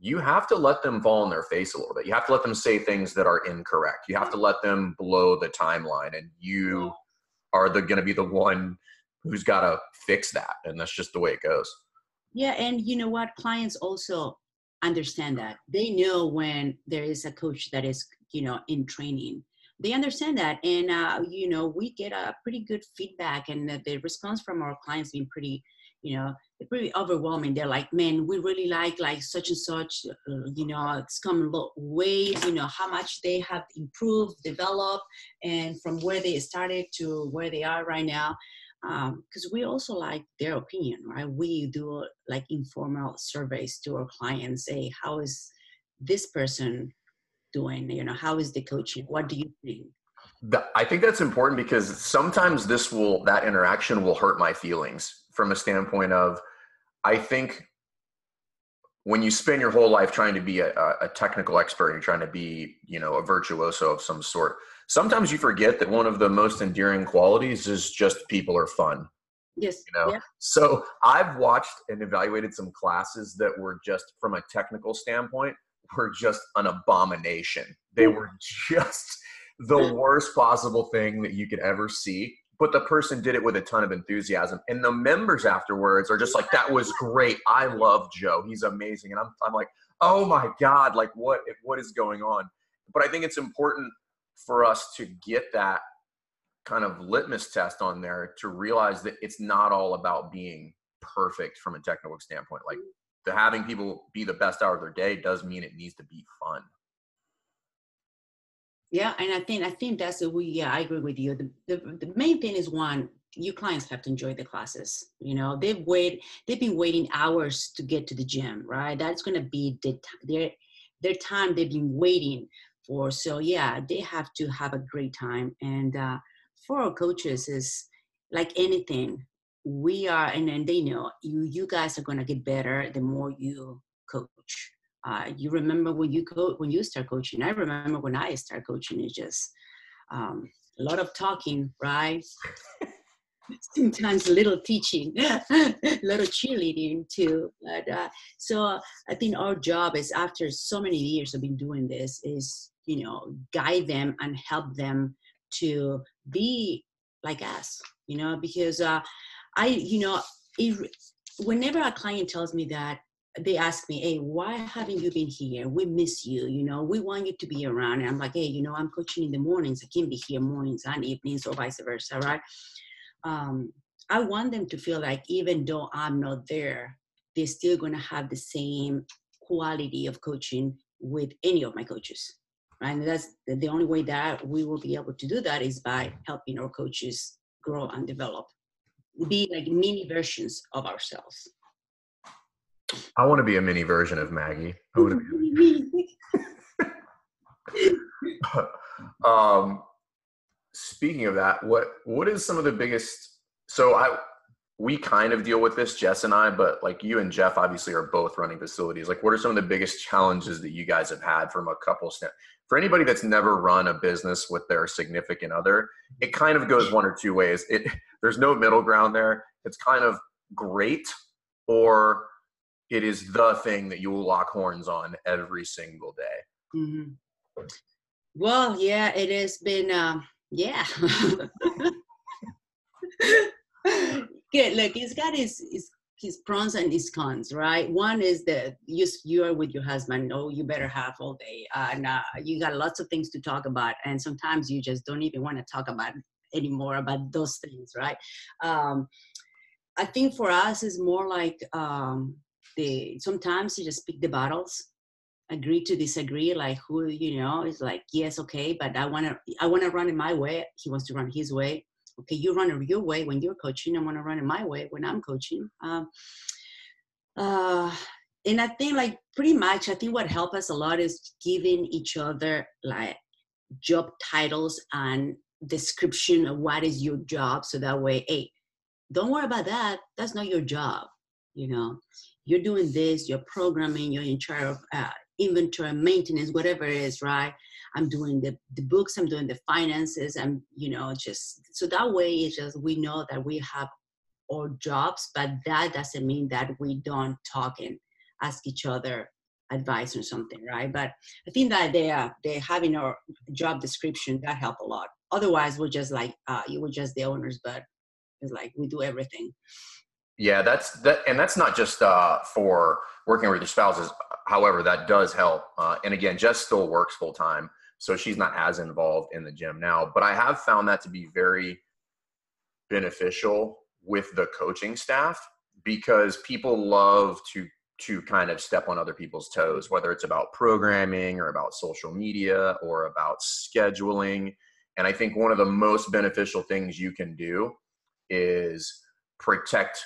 you have to let them fall on their face a little bit. You have to let them say things that are incorrect. You have to let them blow the timeline, and you are the going to be the one who's got to fix that. And that's just the way it goes. Yeah, and you know what? Clients also understand that. They know when there is a coach that is, you know, in training. They understand that, and uh, you know, we get a pretty good feedback, and the, the response from our clients been pretty you know they're pretty overwhelming. They're like man we really like like such and such uh, you know it's come a lot ways you know how much they have improved developed and from where they started to where they are right now. Because um, we also like their opinion right? We do like informal surveys to our clients say how is this person doing? You know how is the coaching? What do you think? I think that's important because sometimes this will that interaction will hurt my feelings from a standpoint of I think when you spend your whole life trying to be a, a technical expert and trying to be, you know, a virtuoso of some sort, sometimes you forget that one of the most endearing qualities is just people are fun. Yes. You know, yeah. so I've watched and evaluated some classes that were just from a technical standpoint were just an abomination. They were just the worst possible thing that you could ever see but the person did it with a ton of enthusiasm. And the members afterwards are just like, that was great. I love Joe. He's amazing. And I'm, I'm like, oh my God, like what, what is going on? But I think it's important for us to get that kind of litmus test on there to realize that it's not all about being perfect from a technical standpoint. Like the having people be the best hour of their day does mean it needs to be fun yeah and i think i think that's the we yeah i agree with you. The, the, the main thing is one you clients have to enjoy the classes you know? They've wait they've been waiting hours to get to the gym right? That's to be the, their their time they've been waiting for. So yeah they have to have a great time. And uh, for our coaches is like anything we are and, and they know you you guys are to get better the more you coach uh, you remember when you co- when you start coaching. I remember when I start coaching. It's just um, a lot of talking, right? Sometimes a little teaching, a little cheerleading too. But uh, so I think our job is after so many years of been doing this is you know guide them and help them to be like us. You know because uh, I you know it, whenever a client tells me that they ask me, hey, why haven't you been here? We miss you, you know, we want you to be around. And I'm like, hey, you know, I'm coaching in the mornings. I can be here mornings and evenings or vice versa, right? Um, I want them to feel like even though I'm not there, they're still going to have the same quality of coaching with any of my coaches. Right? And that's the only way that we will be able to do that is by helping our coaches grow and develop, be like mini versions of ourselves. I want to be a mini version of Maggie. I want to be. um, speaking of that, what what is some of the biggest? So I we kind of deal with this, Jess and I, but like you and Jeff obviously are both running facilities. Like, what are some of the biggest challenges that you guys have had from a couple st- for anybody that's never run a business with their significant other? It kind of goes one or two ways. It there's no middle ground there. It's kind of great or it is the thing that you will lock horns on every single day. Mm-hmm. Well, yeah, it has been, um, yeah. Good. Look, it's got its, its his pros and his cons, right? One is that you you are with your husband. Oh, you better have all day, uh, and uh, you got lots of things to talk about, and sometimes you just don't even want to talk about anymore about those things, right? Um, I think for us it's more like um, the sometimes you just pick the battles, agree to disagree. Like who you know is like yes, okay, but I wanna I wanna run it my way. He wants to run his way okay, you run your way when you're coaching. I want to run it my way when I'm coaching. Um, uh, and I think like pretty much, I think what helped us a lot is giving each other like job titles and description of what is your job. So that way, hey, don't worry about that. That's not your job. You know, you're doing this, you're programming, you're in charge of uh, inventory maintenance, whatever it is, right? I'm doing the, the books, I'm doing the finances, I'm, you know, just so that way it's just we know that we have our jobs, but that doesn't mean that we don't talk and ask each other advice or something, right? But I think that they are they having our job description that help a lot. Otherwise, we're just like uh, you were just the owners, but it's like we do everything. Yeah, that's that, and that's not just uh, for working with your spouses. However, that does help. Uh, and again, Jess still works full time, so she's not as involved in the gym now. But I have found that to be very beneficial with the coaching staff because people love to to kind of step on other people's toes, whether it's about programming or about social media or about scheduling. And I think one of the most beneficial things you can do is protect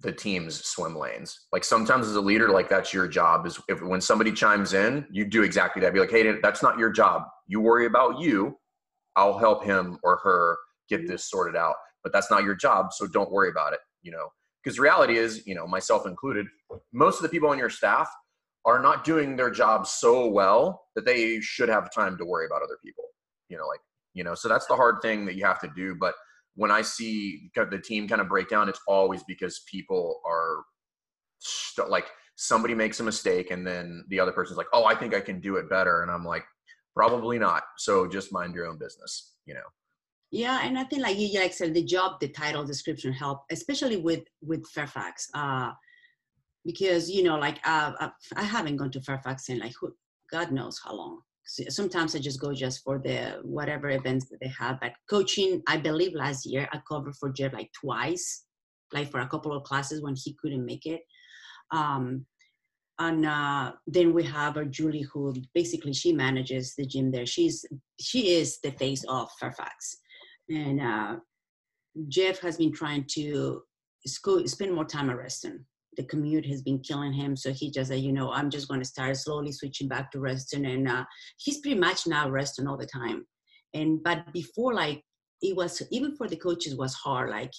the team's swim lanes. Like sometimes as a leader, like that's your job is if when somebody chimes in, you do exactly that. Be like, hey, that's not your job. You worry about you. I'll help him or her get this sorted out. But that's not your job, so don't worry about it. You know, because reality is, you know, myself included, most of the people on your staff are not doing their job so well that they should have time to worry about other people. You know, like you know, so that's the hard thing that you have to do. But when I see the team kind of break down, it's always because people are st- like somebody makes a mistake and then the other person's like, "Oh, I think I can do it better," and I'm like, "Probably not." So just mind your own business, you know. Yeah, and I think like you like said, the job, the title, description help, especially with with Fairfax, uh, because you know, like uh, uh I haven't gone to Fairfax in like who, God knows how long sometimes I just go just for the whatever events that they have. But coaching, I believe last year I covered for Jeff like twice, like for a couple of classes when he couldn't make it. Um, and uh, then we have our Julie, who basically she manages the gym there. She's she is the face of Fairfax, and uh, Jeff has been trying to school, spend more time at Reston the commute has been killing him. So he just said, you know, I'm just going to start slowly switching back to Reston. And uh, he's pretty much now Reston all the time. And but before, like it was even for the coaches was hard. Like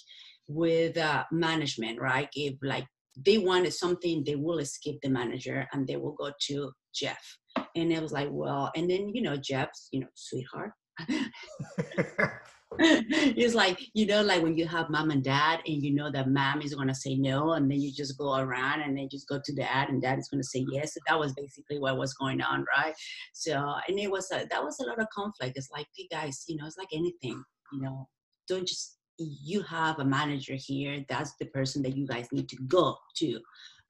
with uh, management, right? If like they wanted something, they will skip the manager and they will go to Jeff. And it was like, well, and then you know, Jeff's, you know, sweetheart. it's like you know like when you have mom and dad and you know that mom is going to say no and then you just go around and then just go to dad and dad is going to say yes. So that was basically what was going on right? So and it was a, that was a lot of conflict. It's like hey guys you know it's like anything you know don't just you have a manager here. That's the person that you guys need to go to.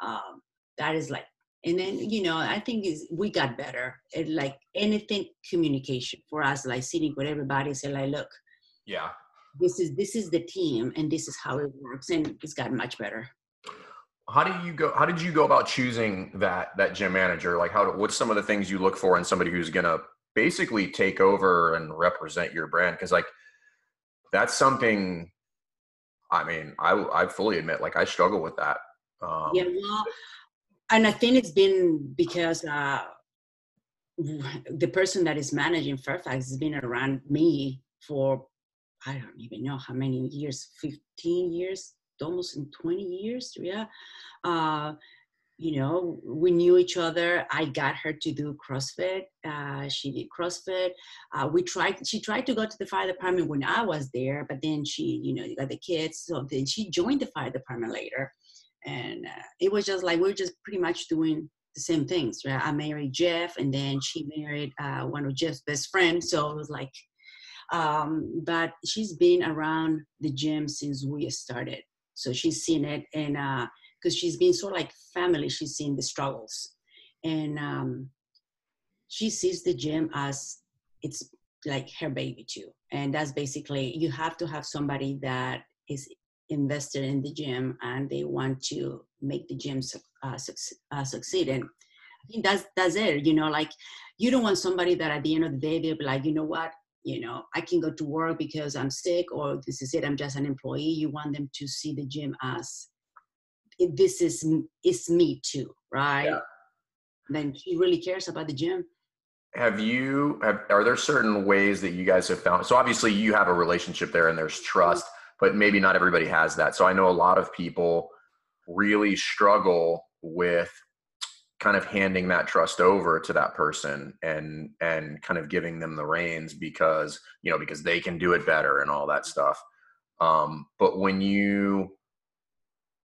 Um, that is like and then you know i think is we got better it, like anything communication for us like sitting with everybody say like look yeah. This is this is the team and this is how it works and it's gotten much better. How do you go how did you go about choosing that that gym manager? Like how what's some of the things you look for in somebody who's gonna basically take over and represent your brand? Because like that's something i mean i i fully admit like i struggle with that um, yeah well and i think it's been because uh the person that is managing fairfax has been around me for I don't even know how many years, 15 years, almost in 20 years, yeah. Uh, you know, we knew each other. I got her to do CrossFit. Uh, she did CrossFit. Uh, we tried. She tried to go to the fire department when I was there, but then she, you know, got the kids. So then she joined the fire department later, and uh, it was just like we are just pretty much doing the same things. Right? I married Jeff, and then she married uh, one of Jeff's best friends. So it was like um, but she's been around the gym since we started. So she's seen it. And uh, because she's been sort of like family. She's seen the struggles, and um, she sees the gym as it's like her baby too. And that's basically you have to have somebody that is invested in the gym and they want to make the gym uh, uh, succeed. And I think that's that's it. You know, like you don't want somebody that at the end of the day they'll be like, you know what, you know, I can go to work because I'm sick or this is it. I'm just an employee. You want them to see the gym as this is it's me too, right? Yeah. Then she really cares about the gym have you have are there certain ways that you guys have found so obviously you have a relationship there and there's trust mm-hmm. but maybe not everybody has that so i know a lot of people really struggle with kind of handing that trust over to that person and and kind of giving them the reins because you know because they can do it better and all that stuff um, but when you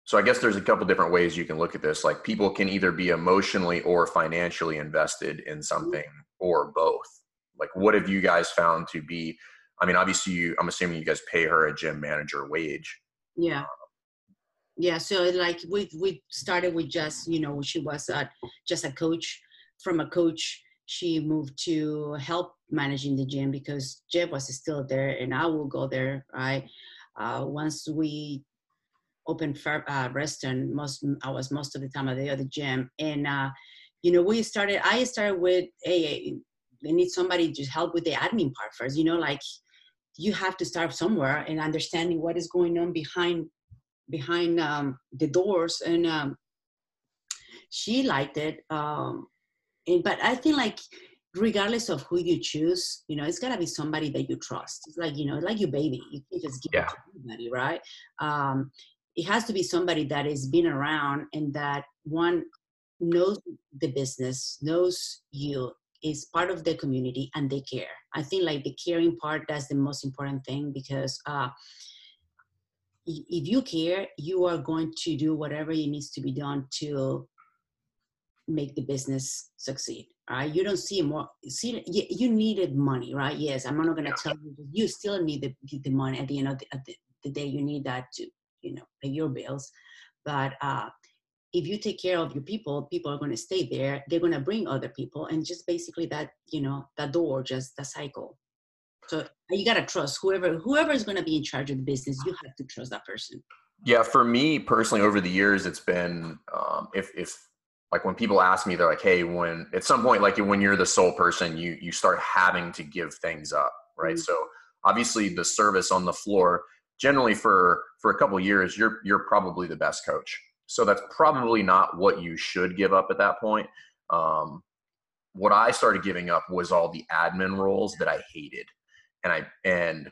so I guess there's a couple different ways you can look at this. Like people can either be emotionally or financially invested in mm-hmm. something or both. Like what have you guys found to be I mean obviously you I'm assuming you guys pay her a gym manager wage. Yeah. Yeah, so like we we started with just, you know, she was a, just a coach from a coach she moved to help managing the gym because Jeff was still there and I will go there, right? Uh, once we open uh, Reston. Most I was most of the time at the other gym, and uh, you know we started. I started with hey, they need somebody to help with the admin part first. You know, like you have to start somewhere and understanding what is going on behind behind um, the doors. And um, she liked it, um, and but I think like regardless of who you choose, you know, it's gotta be somebody that you trust. It's like, you know, like your baby. You can just give yeah. it to anybody, right? Um, it has to be somebody that has been around and that one knows the business, knows you, is part of the community, and they care. I think like the caring part that's the most important thing because uh, if you care, you are going to do whatever it needs to be done to make the business succeed right? You don't see more see you needed money right? Yes i'm not going to tell you you still need the, the money at the end of the, the, the day you need that to you know pay your bills. But uh, if you take care of your people people are going to stay there. They're going to bring other people and just basically that you know that door just the cycle so you got to trust whoever whoever is going to be in charge of the business you have to trust that person. Yeah for me personally over the years it's been um, if if like when people ask me they're like hey when at some point like when you're the sole person you you start having to give things up right? Mm-hmm. so obviously the service on the floor generally for for a couple years you're you're probably the best coach. So that's probably not what you should give up at that point. Um, what i started giving up was all the admin roles that i hated and i and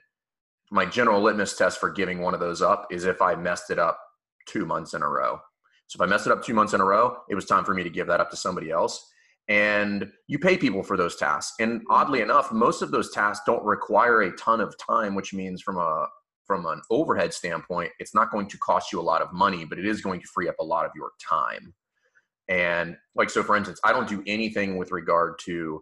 my general litmus test for giving one of those up is if i messed it up two months in a row. So if i messed it up two months in a row it was time for me to give that up to somebody else. And you pay people for those tasks. And oddly enough most of those tasks don't require a ton of time which means from a from an overhead standpoint, it's not going to cost you a lot of money, but it is going to free up a lot of your time. And like, so for instance, I don't do anything with regard to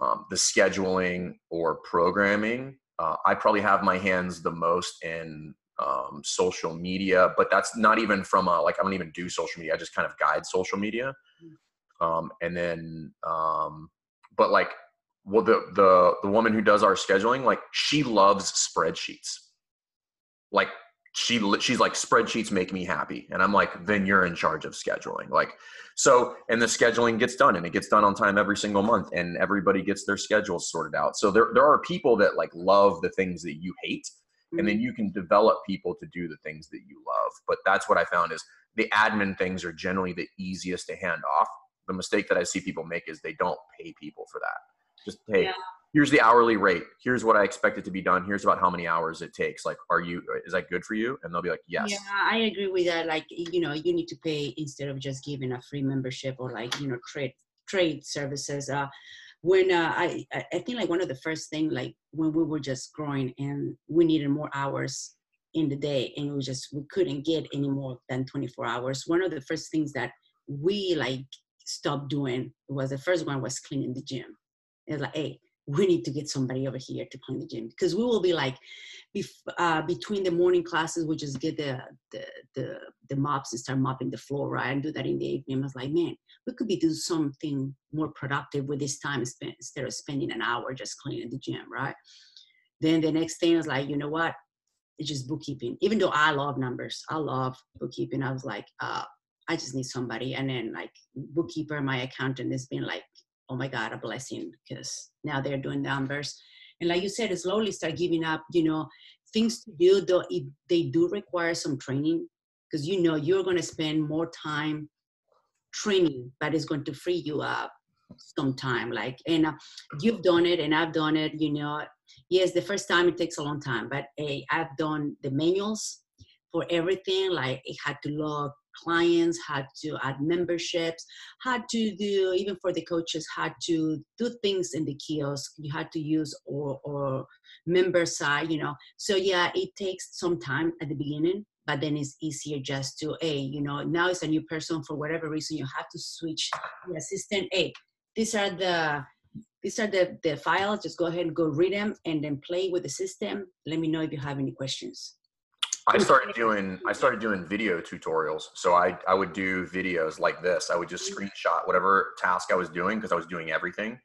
um, the scheduling or programming. Uh, I probably have my hands the most in um, social media, but that's not even from a, like, I don't even do social media. I just kind of guide social media. Um, and then, um, but like, well, the, the, the woman who does our scheduling, like she loves spreadsheets like she she's like spreadsheets make me happy. And i'm like then you're in charge of scheduling. Like so and the scheduling gets done and it gets done on time every single month and everybody gets their schedules sorted out. So there, there are people that like love the things that you hate mm-hmm. and then mm-hmm. you can develop people to do the things that you love. But that's what i found is the admin things are generally the easiest to hand off. The mistake that i see people make is they don't pay people for that. Just hey yeah here's the hourly rate. Here's what I expect it to be done. Here's about how many hours it takes. Like, are you, is that good for you? And they'll be like, yes. Yeah, I agree with that. Like, you know, you need to pay instead of just giving a free membership or like, you know, trade, trade services. Uh, when uh, I, I think like one of the first thing, like when we were just growing and we needed more hours in the day and we just, we couldn't get any more than 24 hours. One of the first things that we like stopped doing was the first one was cleaning the gym. It's like, hey, we need to get somebody over here to clean the gym. Because we will be like uh, between the morning classes we just get the, the the the mops and start mopping the floor right? And do that in the evening i was like man we could be doing something more productive with this time spent, instead of spending an hour just cleaning the gym right? Then the next thing was like you know what? It's just bookkeeping. Even though i love numbers i love bookkeeping. I was like uh, i just need somebody. And then like bookkeeper my accountant has been like oh my god a blessing because now they're doing numbers. And like you said slowly start giving up you know things to do though it, they do require some training because you know you're going to spend more time training but it's going to free you up some time like and uh, you've done it and i've done it you know. Yes the first time it takes a long time but hey, i've done the manuals for everything like it had to log clients, had to add memberships, had to do, even for the coaches, had to do things in the kiosk. You had to use or, or member side, you know. So yeah, it takes some time at the beginning, but then it's easier just to, a, you know, now it's a new person for whatever reason, you have to switch the assistant. A, these are the these are the, the files. Just go ahead and go read them and then play with the system. Let me know if you have any questions. I started doing I started doing video tutorials. So I I would do videos like this. I would just Mm-hmm. screenshot whatever task I was doing because I was doing everything.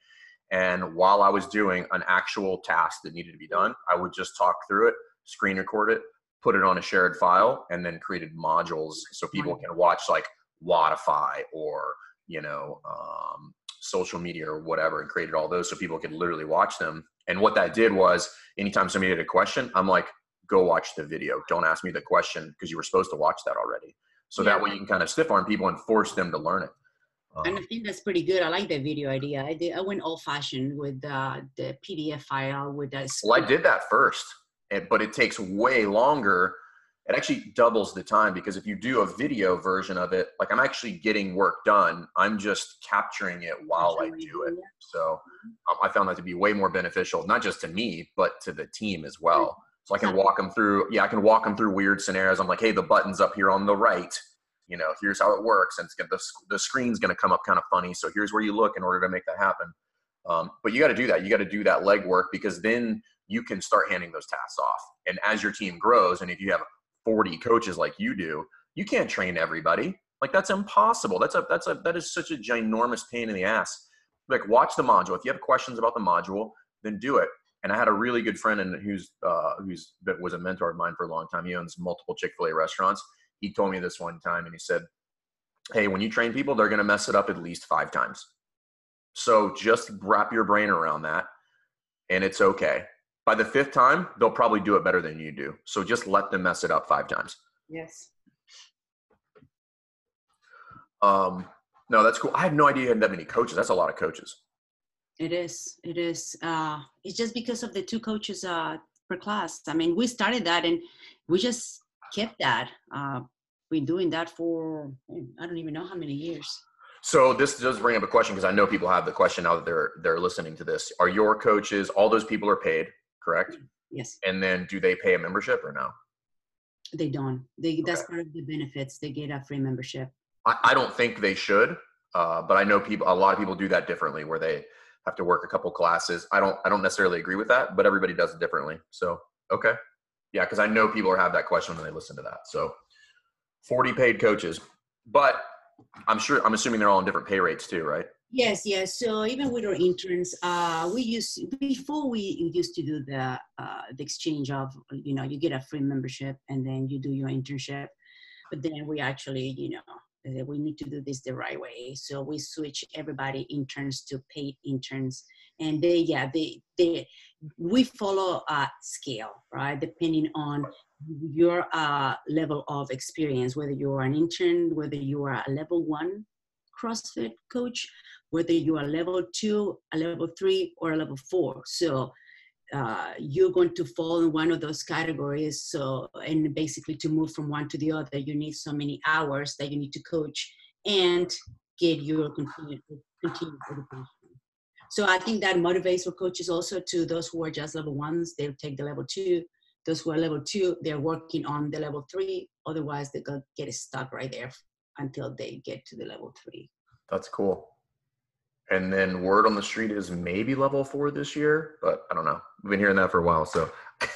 And while I was doing an actual task that needed to be done, I would just talk through it, screen record it, put it on a shared file, and then created modules so people can watch like Wodify or you know um, social media or whatever, and created all those so people could literally watch them. And what that did was, anytime somebody had a question, I'm like, go watch the video. Don't ask me the question because you were supposed to watch that already. So that way you can kind of stiff arm people and force them to learn it. And Um, I think that's pretty good. I like that video idea. I did. I went old fashioned with uh, the PDF file with that. well, I did that first, and, but it takes way longer. It actually doubles the time because if you do a video version of it, like I'm actually getting work done, I'm just capturing it while I do it. So um, I found that to be way more beneficial, not just to me, but to the team as well. So I can walk them through. Yeah, I can walk them through weird scenarios. I'm like, hey, the button's up here on the right. You know, here's how it works, and it's gonna, the the screen's going to come up kind of funny. So here's where you look in order to make that happen. Um, but you got to do that. You got to do that legwork because then you can start handing those tasks off. And as your team grows, and if you have 40 coaches like you do, you can't train everybody. Like that's impossible. That's a that's a that is such a ginormous pain in the ass. Like watch the module. If you have questions about the module, then do it. And I had a really good friend and who's uh, who's that was a mentor of mine for a long time. He owns multiple Chick Fil A restaurants. He told me this one time, and he said, "Hey, when you train people, they're going to mess it up at least five times. So just wrap your brain around that, and it's okay. By the fifth time, they'll probably do it better than you do. So just let them mess it up five times. Yes. Um, no, that's cool. I have no idea you had that many coaches. That's a lot of coaches. It is. It is. Uh, it's just because of the two coaches uh, per class. I mean, we started that and we just kept that. Uh, been doing that for I don't even know how many years. So this does bring up a question because I know people have the question now that they're they're listening to this. Are your coaches all those people are paid, correct? Yes, And then do they pay a membership or no? they don't. They that's part of the benefits. They get a free membership. I, I don't think they should, uh, but I know people. A lot of people do that differently, where they have to work a couple classes. I don't. I don't necessarily agree with that, but everybody does it differently. So okay, yeah, because I know people have that question when they listen to that. So forty paid coaches, but I'm sure. I'm assuming they're all on different pay rates too, right? Yes, yes. So even with our interns, uh, we used before we used to do the uh, the exchange of you know you get a free membership and then you do your internship, but then we actually you know we need to do this the right way. So we switch everybody interns to paid interns, and they yeah they they we follow a scale right depending on your uh, level of experience, whether you are an intern, whether you are a level one CrossFit coach, whether you are level two, a level three, or a level four. So uh, you're going to fall in one of those categories. So, and basically to move from one to the other, you need so many hours that you need to coach and get your continued, continued education. So I think that motivates our coaches also to those who are just level ones, they'll take the level two. Those who are level two, they're working on the level three. Otherwise, they're going to get stuck right there until they get to the level three. That's cool. And then word on the street is maybe level four this year, but I don't know. We've been hearing that for a while, so.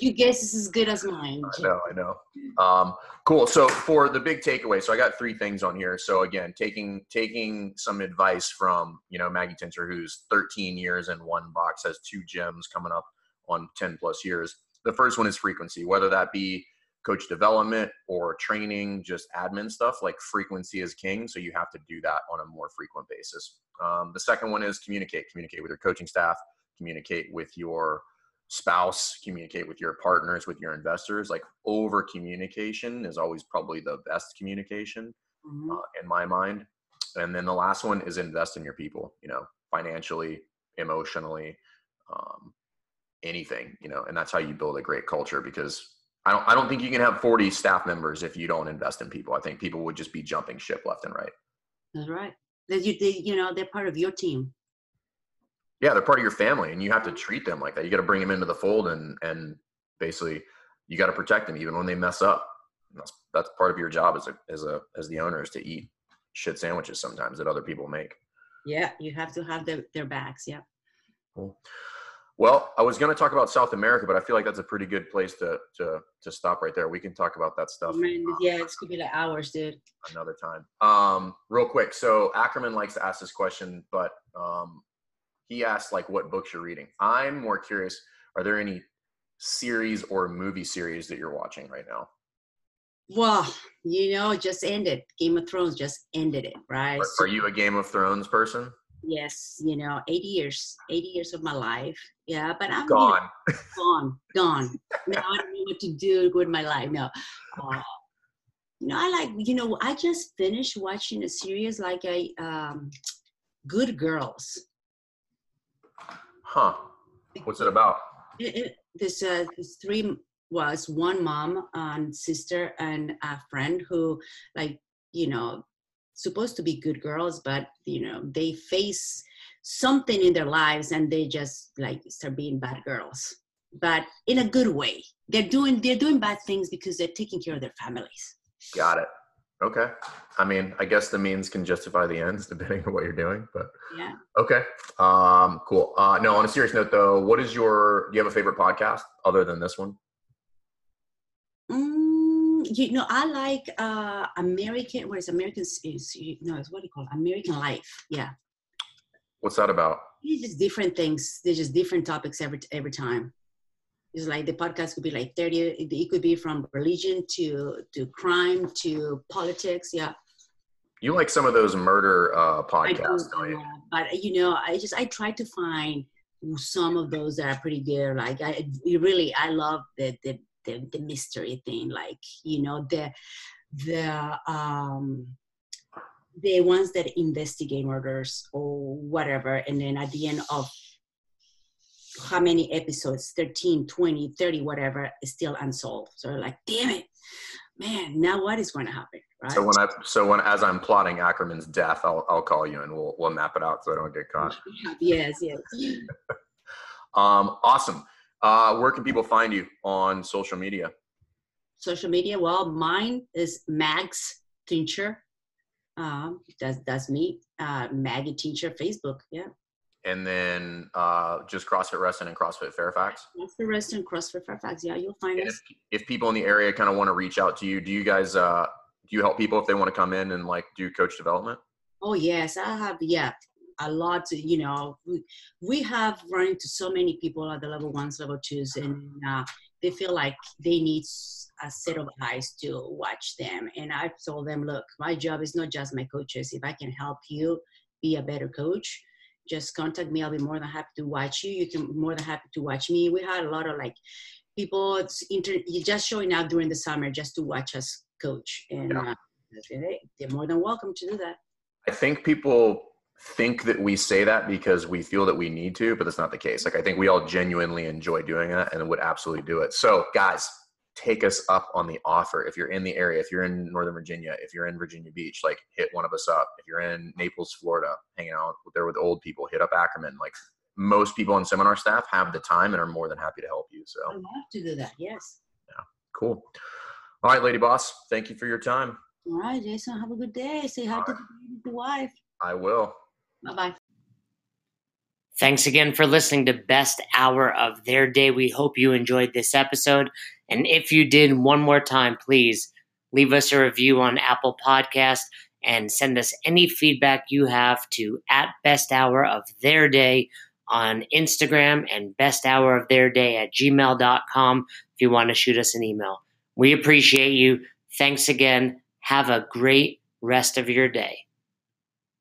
you guess is as good as mine. I know, I know. Um, cool. So for the big takeaway, so I got three things on here. So again, taking taking some advice from you know Maggie Tinter, who's 13 years in one box, has two gems coming up on 10 plus years. The first one is frequency, whether that be coach development or training, just admin stuff. Like frequency is king, so you have to do that on a more frequent basis. Um, the second one is communicate. Communicate with your coaching staff. Communicate with your spouse, communicate with your partners, with your investors. Like over communication is always probably the best communication mm-hmm. uh, in my mind. And then the last one is invest in your people, you know, financially, emotionally, um, anything, you know, and that's how you build a great culture because I don't, I don't think you can have 40 staff members if you don't invest in people. I think people would just be jumping ship left and right. That's right. You, they, you know, they're part of your team yeah, they're part of your family, and you have to treat them like that. You got to bring them into the fold, and and basically, you got to protect them even when they mess up. That's that's part of your job as a as a as the owner is to eat shit sandwiches sometimes that other people make. Yeah, you have to have their their backs. Yeah. Cool. Well, I was going to talk about South America, but I feel like that's a pretty good place to to to stop right there. We can talk about that stuff. Man, yeah, it's gonna be like hours, dude. Another time. Um, real quick. So Ackerman likes to ask this question, but um, he asked like what books you're reading. I'm more curious. Are there any series or movie series that you're watching right now? Well, you know, it just ended. Game of Thrones just ended it, right? Are, are you a Game of Thrones person? Yes, you know, 80 years, 80 years of my life. Yeah, but I'm gone. You know, gone, gone. now I don't know what to do with my life. No. Uh, you know, I like, you know, I just finished watching a series like a um, Good Girls. Huh. What's it about? It, it, this, uh, this three was one mom and sister and a friend who, like, you know, supposed to be good girls, but you know, they face something in their lives and they just like start being bad girls, but in a good way. They're doing they're doing bad things because they're taking care of their families. Got it. Okay. I mean, I guess the means can justify the ends depending on what you're doing, but yeah. Okay. Um, cool. Uh, no, on a serious note though, what is your, do you have a favorite podcast other than this one? Mm, you know, I like, uh, American, what is American, is, you no, it's what do you call it? American Life. Yeah. What's that about? It's just different things. There's just different topics every, every time. It's like the podcast could be like 30, it could be from religion to, to crime to politics. Yeah. You like some of those murder uh, podcasts, do, you? but you know, I just I try to find some of those that are pretty good. Like I really I love the the the, the mystery thing. Like you know the the um the ones that investigate murders or whatever and then at the end of how many episodes 13 20 30 whatever is still unsolved so like damn it man now what is going to happen Right. So when I so when as I'm plotting Ackerman's death, I'll I'll call you and we'll we'll map it out so I don't get caught. yes, yes. um, awesome. Uh, where can people find you on social media? Social media. Well, mine is Mags Teacher. Um, that's that's me. Uh, Maggie Teacher Facebook. Yeah. And then uh, just CrossFit Reston and CrossFit Fairfax. CrossFit Reston, CrossFit Fairfax. Yeah, you'll find and us. If, if people in the area kind of want to reach out to you, do you guys uh, do you help people if they want to come in and like do coach development? Oh yes, I have. Yeah, a lot. To, you know, we, we have run into so many people at the level ones, level twos, and uh, they feel like they need a set of eyes to watch them. And I've told them, look, my job is not just my coaches. If I can help you be a better coach, just contact me. I'll be more than happy to watch you. You can more than happy to watch me. We had a lot of like people inter- just showing up during the summer just to watch us coach. And yeah. uh, they're more than welcome to do that. I think people think that we say that because we feel that we need to, but that's not the case. Like I think we all genuinely enjoy doing that and would absolutely do it. So guys, take us up on the offer. If you're in the area, if you're in Northern Virginia, if you're in Virginia Beach, like hit one of us up. If you're in Naples, Florida, hanging out there with old people, hit up Ackerman. Like most people on seminar staff have the time and are more than happy to help you. So I love to do that. Yes. Yeah. Cool. All right, lady boss. Thank you for your time. All right, Jason. Have a good day. Say hi to the wife. I will. Bye bye. Thanks again for listening to Best Hour of Their Day. We hope you enjoyed this episode. And if you did, one more time, please leave us a review on Apple Podcast and send us any feedback you have to at Best Hour of Their Day on Instagram and Best Hour of Their Day at gmail.com if you want to shoot us an email. We appreciate you. Thanks again. Have a great rest of your day.